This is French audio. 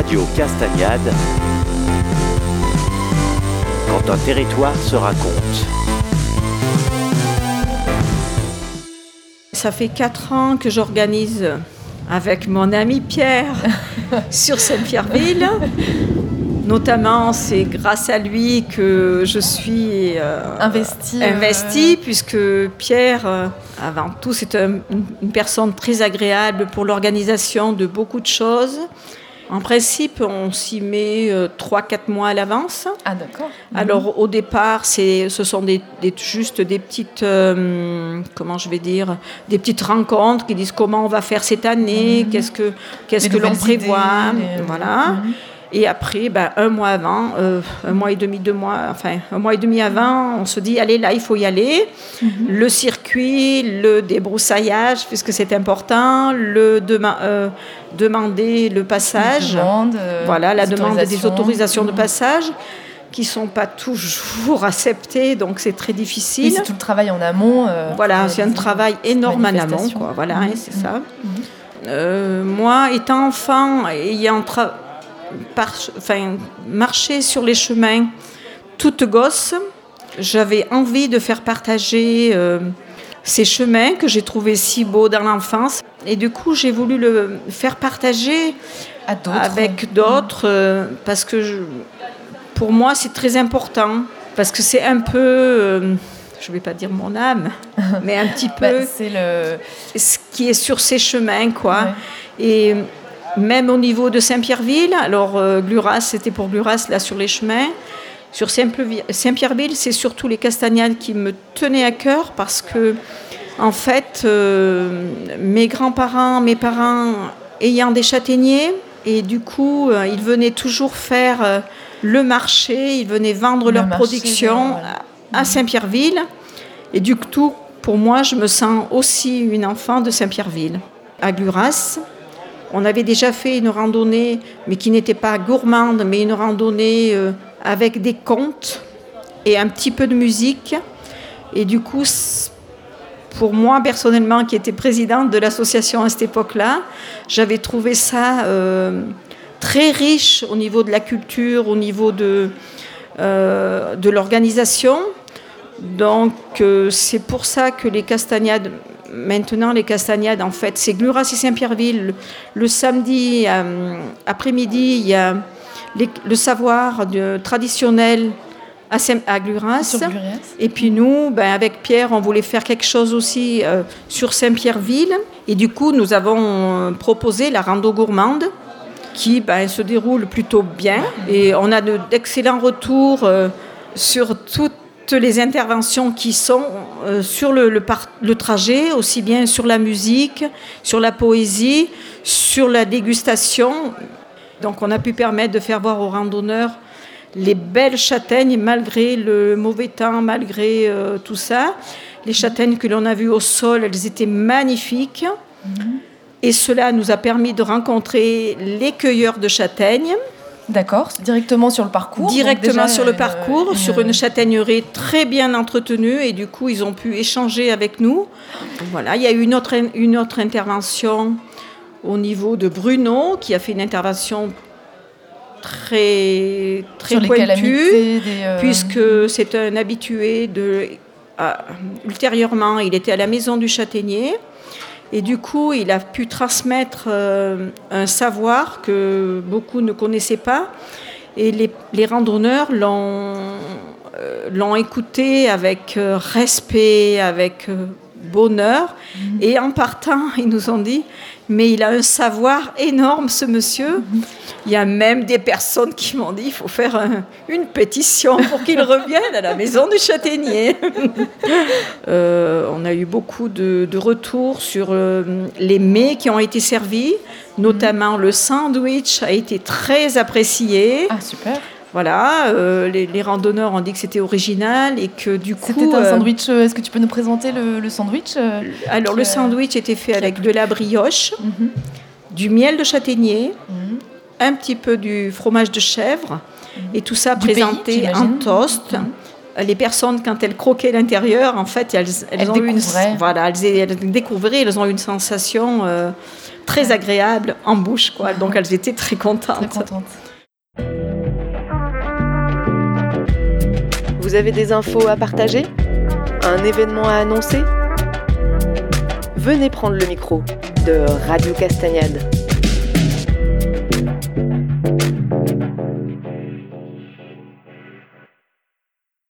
Radio Castagnade. Quand un territoire se raconte. Ça fait quatre ans que j'organise avec mon ami Pierre sur Sainte-Pierreville. Notamment, c'est grâce à lui que je suis euh, Investi, investie, euh, puisque Pierre, euh, avant tout, c'est un- une, une personne très agréable pour l'organisation de beaucoup de choses. En principe, on s'y met 3-4 mois à l'avance. Ah d'accord. Alors au départ, c'est, ce sont des, des- juste des petites, euh, comment je vais dire, des petites rencontres qui disent comment on va faire cette année, qu'est-ce que, qu'est-ce Mhm. Que l'on prévoit, idées, les- voilà. Mhm. Et après, ben, un mois avant, euh, un mois et demi, deux mois, enfin un mois et demi avant, on se dit allez là, il faut y aller. Mhm. Le circuit, le débroussaillage, puisque c'est important, le euh, demander le passage. Demande, euh, Voilà, la demande des autorisations. de Mhm. passage qui sont pas toujours acceptées, donc c'est très Oui, difficile. c'est tout le travail en amont. euh, voilà, c'est un travail énorme en amont, quoi. Voilà, Mhm. hein, c'est ça. Euh, moi, étant enfant, ayant tra- par- enfin, marché sur les chemins toute gosse, j'avais envie de faire partager euh, ces chemins que j'ai trouvés si beaux dans l'enfance. Et du coup, j'ai voulu le faire partager À avec d'autres euh, parce que je- pour moi c'est très important parce que c'est un peu euh, je vais pas dire mon âme mais un petit Bah, peu le. ce qui est sur ces chemins quoi Ouais. et même au niveau de Saint-Pierreville alors euh, Gluras c'était pour Gluras là sur les chemins. Sur Saint-Pierreville c'est surtout les castagnades qui me tenaient à cœur parce que en fait euh, mes grands-parents mes parents ayant des châtaigniers et du coup euh, ils venaient toujours faire euh, le marché ils venaient vendre Le leur marché, production voilà. à Saint-Pierreville. Et du coup pour moi je me sens aussi une enfant de Saint-Pierreville. À Gluras on avait déjà fait une randonnée, mais qui n'était pas gourmande, mais une randonnée euh, avec des contes et un petit peu de musique. Et du coup, pour moi personnellement, qui était présidente de l'association à cette époque-là, j'avais trouvé ça euh, très riche au niveau de la culture, au niveau de, euh, de l'organisation. Donc c'est pour ça que les castagnades, maintenant les castagnades en fait, c'est Gluras et Saint-Pierreville. Le, le samedi euh, après-midi, il y a les- le savoir de- traditionnel à, à Gluras. Et puis nous, ben, avec Pierre, on voulait faire quelque chose aussi euh, sur Saint-Pierreville. Et du coup, nous avons euh, proposé la rando gourmande qui ben, se déroule plutôt bien. Et on a de- d'excellents retours euh, sur toutes les interventions qui sont euh, sur le, le par- le trajet, aussi bien sur la musique, sur la poésie, sur la dégustation. Donc on a pu permettre de faire voir aux randonneurs les belles châtaignes malgré le mauvais temps, malgré euh, tout ça. Les châtaignes que l'on a vues au sol, elles étaient magnifiques. Et cela nous a permis de rencontrer les cueilleurs de châtaignes D'accord, directement sur le parcours. directement sur le une- parcours, une- sur une châtaigneraie très bien entretenue et du coup ils ont pu échanger avec nous. Voilà, il y a eu une autre, une autre intervention au niveau de Bruno qui a fait une intervention très, très sur pointue euh, puisque c'est un habitué de. ultérieurement, il était à la maison du châtaignier. Et du coup, il a pu transmettre euh, un savoir que beaucoup ne connaissaient pas. Et les, randonneurs l'ont euh, l'ont écouté avec euh, respect, avec bonheur. Et en partant, ils nous ont dit, mais il a un savoir énorme, ce monsieur. Il y a même des personnes qui m'ont dit, il faut faire un- une pétition pour qu'il revienne à la maison du châtaignier. Euh, on a eu beaucoup de, de retours sur euh, les mets qui ont été servis, notamment le sandwich a été très apprécié. Ah super. Voilà, euh, les, les randonneurs ont dit que c'était original et que du coup. C'était un euh, sandwich. euh, Est-ce que tu peux nous présenter le, le sandwich alors le sandwich était fait avec de la brioche, Mhm. du miel de châtaignier, Mhm. un petit peu du fromage de chèvre et tout ça Du pays, présenté en toast. Les personnes, quand elles croquaient l'intérieur, en fait, elles, elles Elles ont une, découvraient. voilà, elles, elles découvraient, elles ont eu une sensation euh, très agréable en bouche. Quoi. Donc elles étaient très contentes. Très contentes. Vous avez des infos à partager Un événement à annoncer Venez prendre le micro de Radio Castagnade.